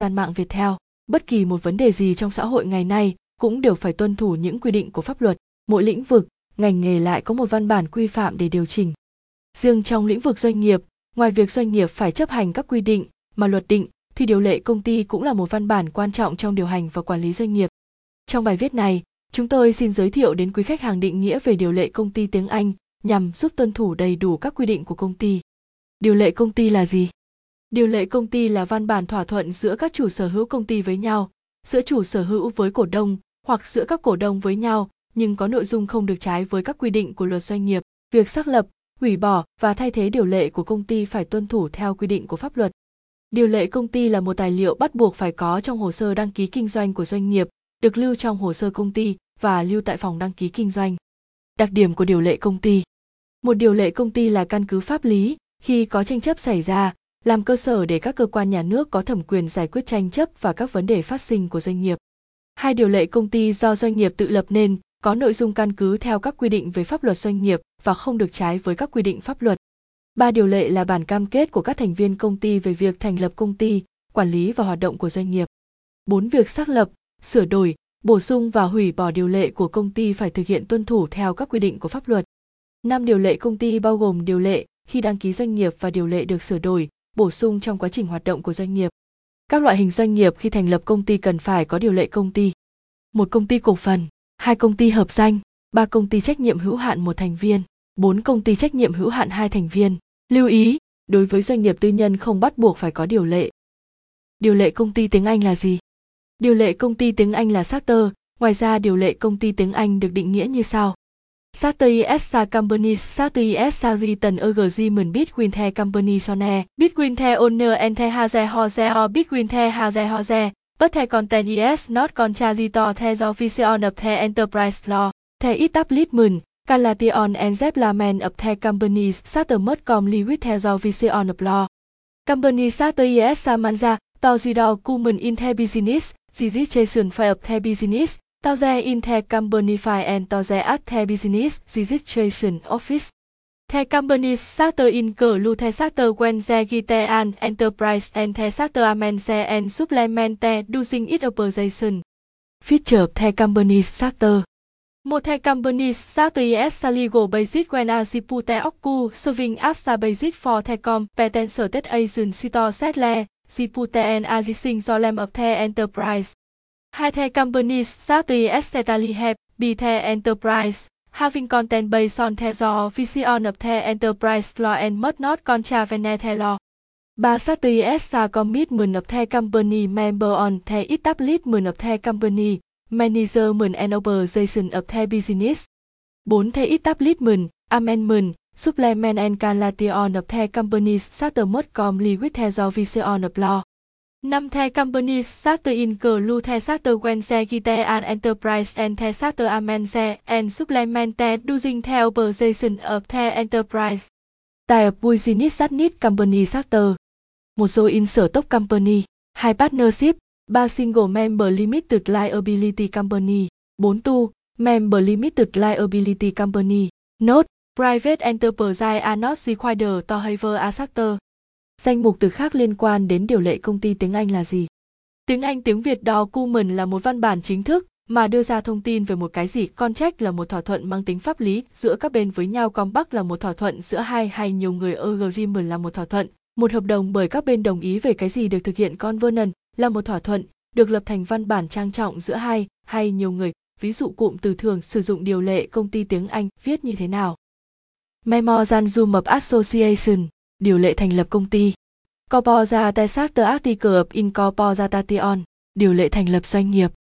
gian mạng việt theo bất kỳ một vấn đề gì trong xã hội ngày nay cũng đều phải tuân thủ những quy định của pháp luật. Mỗi lĩnh vực, ngành nghề lại có một văn bản quy phạm để điều chỉnh. Riêng trong lĩnh vực doanh nghiệp, ngoài việc doanh nghiệp phải chấp hành các quy định mà luật định thì điều lệ công ty cũng là một văn bản quan trọng trong điều hành và quản lý doanh nghiệp. Trong bài viết này, chúng tôi xin giới thiệu đến quý khách hàng định nghĩa về điều lệ công ty tiếng Anh nhằm giúp tuân thủ đầy đủ các quy định của công ty. Điều lệ công ty là gì? Điều lệ công ty là văn bản thỏa thuận giữa các chủ sở hữu công ty với nhau, giữa chủ sở hữu với cổ đông hoặc giữa các cổ đông với nhau, nhưng có nội dung không được trái với các quy định của luật doanh nghiệp. Việc xác lập, hủy bỏ và thay thế điều lệ của công ty phải tuân thủ theo quy định của pháp luật. Điều lệ công ty là một tài liệu bắt buộc phải có trong hồ sơ đăng ký kinh doanh của doanh nghiệp, được lưu trong hồ sơ công ty và lưu tại phòng đăng ký kinh doanh. Đặc điểm của điều lệ công ty Một điều lệ công ty là căn cứ pháp lý khi có tranh chấp xảy ra, làm cơ sở để các cơ quan nhà nước có thẩm quyền giải quyết tranh chấp và các vấn đề phát sinh của doanh nghiệp. Hai điều lệ công ty do doanh nghiệp tự lập nên có nội dung căn cứ theo các quy định về pháp luật doanh nghiệp và không được trái với các quy định pháp luật. Ba điều lệ là bản cam kết của các thành viên công ty về việc thành lập công ty, quản lý và hoạt động của doanh nghiệp. Bốn việc xác lập, sửa đổi, bổ sung và hủy bỏ điều lệ của công ty phải thực hiện tuân thủ theo các quy định của pháp luật. Năm điều lệ công ty bao gồm điều lệ khi đăng ký doanh nghiệp và điều lệ được sửa đổi, bổ sung trong quá trình hoạt động của doanh nghiệp. Các loại hình doanh nghiệp khi thành lập công ty cần phải có điều lệ công ty. Một công ty cổ phần, hai công ty hợp danh, ba công ty trách nhiệm hữu hạn một thành viên, bốn công ty trách nhiệm hữu hạn hai thành viên. Lưu ý, đối với doanh nghiệp tư nhân không bắt buộc phải có điều lệ. Điều lệ công ty tiếng Anh là gì? Điều lệ công ty tiếng Anh là charter, ngoài ra điều lệ công ty tiếng Anh được định nghĩa như sau. Charter Essa company Charter Essa a written agreement between the company sone, between the owner and the shareholder or between the shareholder, but the content is not contrary to the official of the enterprise law. The establishment, Calation and Zeppelin of the company's charter Com comply with the official of law. Company charter Essa Manza manja, to the document in the business, Zizit Jason Fire of the business, to the in the company and to the at the business registration office. The company's charter include the charter when the gite an enterprise and the charter amend and supplement the using its operation. Feature the company charter. Một the company charter is a legal basis when a dispute occurs serving as a basis for the competence state agency to settle dispute and arising problem of the enterprise. Hai the companies sati essentially have be the enterprise having content based on the vision of the enterprise law and must not contravene the law. Ba sati esta commit commitment of the company member on the establishment of the company, management and operation of the business. 4. The establishment, amendment, supplement and collateral of the company's charter must comply with the vision of law. Năm The company charter include the charter Wense the get an enterprise and the charter Amense and supplement using the operation of the enterprise. Type of business that company charter. Một số insert top company, hai partnership, ba single member limited liability company, bốn tu member limited liability company. Note: Private enterprise are not required to have a charter. Danh mục từ khác liên quan đến điều lệ công ty tiếng Anh là gì? Tiếng Anh tiếng Việt document là một văn bản chính thức mà đưa ra thông tin về một cái gì. Contract là một thỏa thuận mang tính pháp lý giữa các bên với nhau. Compact là một thỏa thuận giữa hai hay nhiều người. Agreement là một thỏa thuận, một hợp đồng bởi các bên đồng ý về cái gì được thực hiện. Covenant là một thỏa thuận được lập thành văn bản trang trọng giữa hai hay nhiều người. Ví dụ cụm từ thường sử dụng điều lệ công ty tiếng Anh viết như thế nào? Memorandum of Association điều lệ thành lập công ty. Corporatisactor Article of Incorporation, điều lệ thành lập doanh nghiệp.